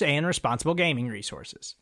and responsible gaming resources.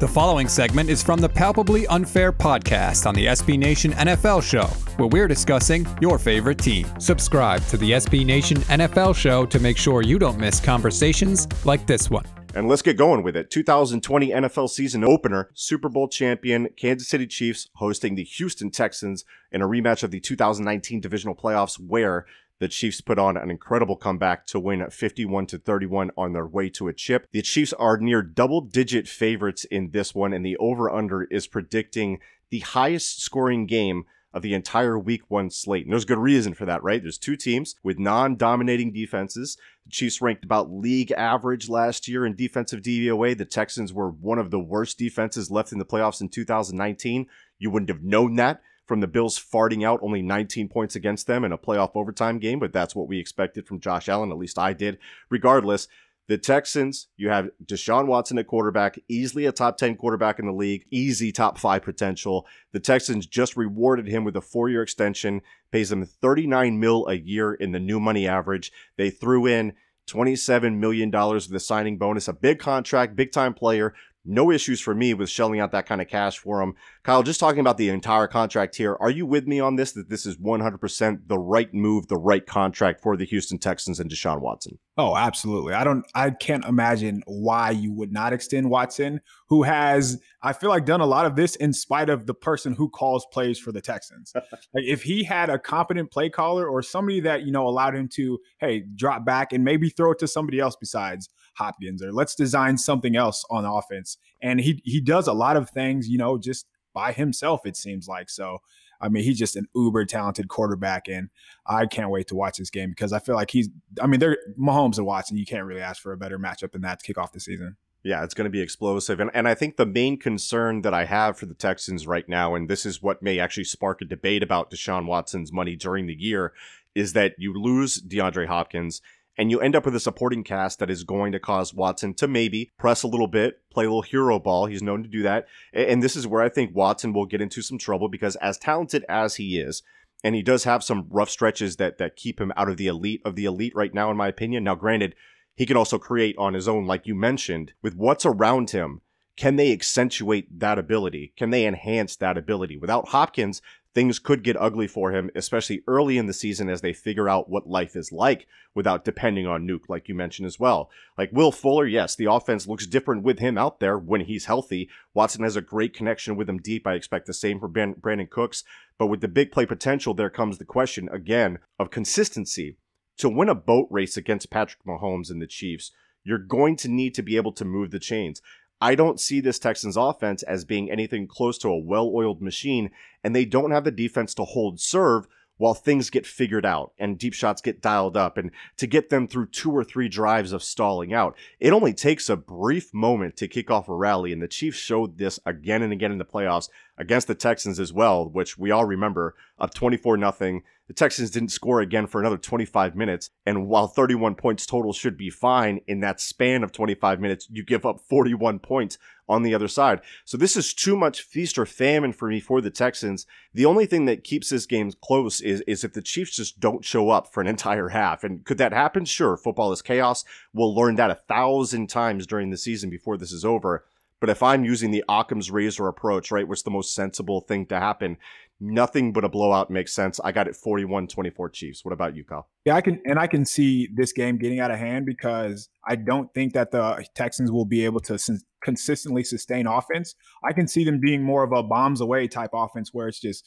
The following segment is from the Palpably Unfair podcast on the SB Nation NFL show, where we're discussing your favorite team. Subscribe to the SB Nation NFL show to make sure you don't miss conversations like this one. And let's get going with it. 2020 NFL season opener, Super Bowl champion Kansas City Chiefs hosting the Houston Texans in a rematch of the 2019 divisional playoffs where the Chiefs put on an incredible comeback to win 51 to 31 on their way to a chip. The Chiefs are near double digit favorites in this one and the over under is predicting the highest scoring game of the entire week one slate. And there's good reason for that, right? There's two teams with non dominating defenses. The Chiefs ranked about league average last year in defensive DVOA. The Texans were one of the worst defenses left in the playoffs in 2019. You wouldn't have known that from the Bills farting out only 19 points against them in a playoff overtime game, but that's what we expected from Josh Allen. At least I did. Regardless, the Texans, you have Deshaun Watson at quarterback, easily a top 10 quarterback in the league, easy top five potential. The Texans just rewarded him with a four year extension, pays him 39 mil a year in the new money average. They threw in $27 million of the signing bonus, a big contract, big time player. No issues for me with shelling out that kind of cash for him. Kyle, just talking about the entire contract here, are you with me on this that this is 100% the right move, the right contract for the Houston Texans and Deshaun Watson? Oh, absolutely. I don't I can't imagine why you would not extend Watson, who has I feel like done a lot of this in spite of the person who calls plays for the Texans. like if he had a competent play caller or somebody that, you know, allowed him to, hey, drop back and maybe throw it to somebody else besides Hopkins or let's design something else on offense. And he he does a lot of things, you know, just by himself, it seems like. So, I mean, he's just an uber talented quarterback, and I can't wait to watch this game because I feel like he's. I mean, they're Mahomes and Watson. You can't really ask for a better matchup than that to kick off the season. Yeah, it's going to be explosive. And, and I think the main concern that I have for the Texans right now, and this is what may actually spark a debate about Deshaun Watson's money during the year, is that you lose DeAndre Hopkins and you end up with a supporting cast that is going to cause Watson to maybe press a little bit, play a little hero ball. He's known to do that. And this is where I think Watson will get into some trouble because as talented as he is, and he does have some rough stretches that that keep him out of the elite of the elite right now, in my opinion. Now, granted, he can also create on his own, like you mentioned, with what's around him. Can they accentuate that ability? Can they enhance that ability? Without Hopkins, things could get ugly for him, especially early in the season as they figure out what life is like without depending on Nuke, like you mentioned as well. Like Will Fuller, yes, the offense looks different with him out there when he's healthy. Watson has a great connection with him deep. I expect the same for Brandin Cooks. But with the big play potential, there comes the question again of consistency. To win a boat race against Patrick Mahomes and the Chiefs, you're going to need to be able to move the chains. I don't see this Texans offense as being anything close to a well oiled machine, and they don't have the defense to hold serve while things get figured out and deep shots get dialed up and to get them through two or three drives of stalling out. It only takes a brief moment to kick off a rally, and the Chiefs showed this again and again in the playoffs against the Texans as well, which we all remember up 24 nothing the Texans didn't score again for another 25 minutes. And while 31 points total should be fine in that span of 25 minutes, you give up 41 points on the other side. So this is too much feast or famine for me for the Texans. The only thing that keeps this game close is, is if the Chiefs just don't show up for an entire half. And could that happen? Sure. Football is chaos. We'll learn that a thousand times during the season before this is over. But if I'm using the Occam's razor approach, right, what's the most sensible thing to happen? nothing but a blowout makes sense. I got it 41-24 Chiefs. What about you, Kyle? Yeah, I can and I can see this game getting out of hand because I don't think that the Texans will be able to consistently sustain offense. I can see them being more of a bombs away type offense where it's just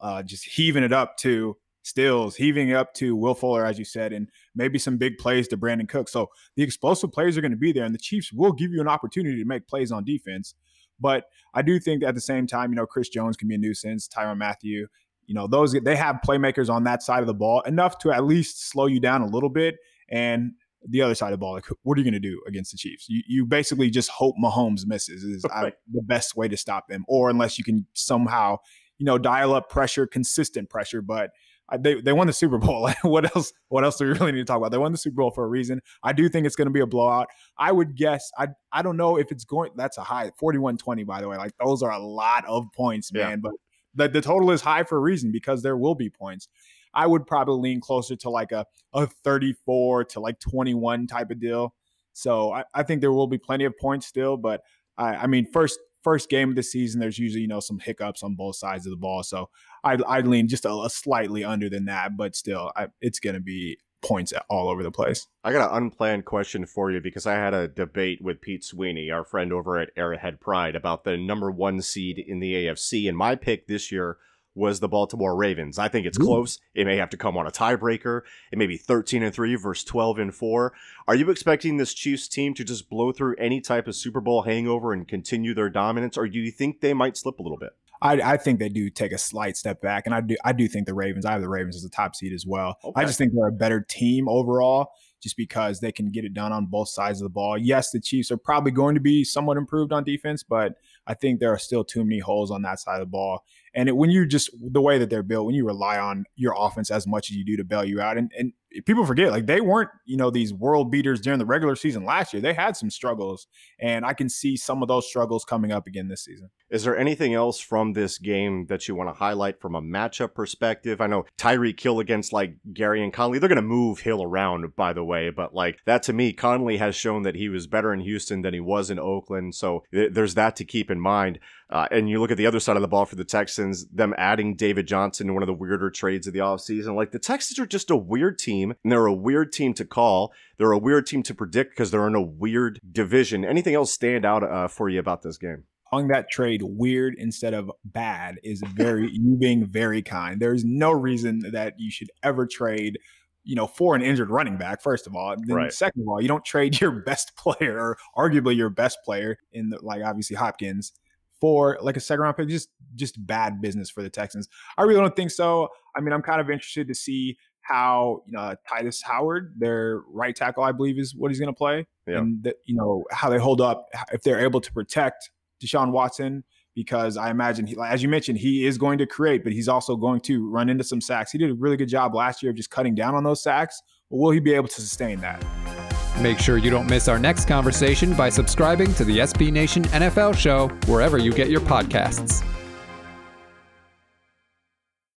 uh, just heaving it up to Stills, heaving up to Will Fuller, as you said, and maybe some big plays to Brandin Cook. So the explosive plays are going to be there, and the Chiefs will give you an opportunity to make plays on defense. But I do think at the same time, you know, Chris Jones can be a nuisance, Tyrann Mathieu, you know, those they have playmakers on that side of the ball enough to at least slow you down a little bit. And the other side of the ball, like what are you going to do against the Chiefs? You, you basically just hope Mahomes misses is uh, right. the best way to stop them, or unless you can somehow, you know, dial up pressure, consistent pressure. But they they won the Super Bowl. what else? What else do we really need to talk about? They won the Super Bowl for a reason. I do think it's going to be a blowout. I would guess. I I don't know if it's going. That's a high 41-20, by the way. Like those are a lot of points, man. Yeah. But the the total is high for a reason because there will be points. I would probably lean closer to like a a 34 to like 21 type of deal. So I, I think there will be plenty of points still, but I, I mean, first first game of the season, there's usually you know some hiccups on both sides of the ball. So I'd, I'd lean just a, a, slightly under than that, but still, I, it's going to be points all over the place. I got an unplanned question for you because I had a debate with Pete Sweeney, our friend over at Arrowhead Pride, about the number one seed in the AFC. And my pick this year was the Baltimore Ravens. I think it's Ooh. close. It may have to come on a tiebreaker. It may be 13 and 3 versus 12 and 4. Are you expecting this Chiefs team to just blow through any type of Super Bowl hangover and continue their dominance or do you think they might slip a little bit? I, I think they do take a slight step back, and I do I do think the Ravens. I have the Ravens as a top seed as well. Okay. I just think they're a better team overall, just because they can get it done on both sides of the ball. Yes, the Chiefs are probably going to be somewhat improved on defense, but I think there are still too many holes on that side of the ball. And it, when you just the way that they're built, when you rely on your offense as much as you do to bail you out, and, and people forget like they weren't you know these world beaters during the regular season last year. They had some struggles, and I can see some of those struggles coming up again this season. Is there anything else from this game that you want to highlight from a matchup perspective? I know Tyreek Hill against like Gareon Conley, they're going to move Hill around, by the way, but like that to me, Conley has shown that he was better in Houston than he was in Oakland. So th- there's that to keep in mind. Uh, and you look at the other side of the ball for the Texans, them adding David Johnson, one of the weirder trades of the offseason. Like the Texans are just a weird team, and they're a weird team to call. They're a weird team to predict because they're in a weird division. Anything else stand out uh, for you about this game? calling that trade weird instead of bad is very you being very kind. There's no reason that you should ever trade you know, for an injured running back, first of all. Then right. second of all, you don't trade your best player or arguably your best player in the, like obviously Hopkins for like a second round pick. Just just bad business for the Texans. I really don't think so. I mean, I'm kind of interested to see how you know Tytus Howard, their right tackle, I believe is what he's going to play, yeah. and the, you know how they hold up if they're able to protect Deshaun Watson because I imagine, he, as you mentioned, he is going to create, but he's also going to run into some sacks. He did a really good job last year of just cutting down on those sacks. But will he be able to sustain that? Make sure you don't miss our next conversation by subscribing to the SB Nation NFL show wherever you get your podcasts.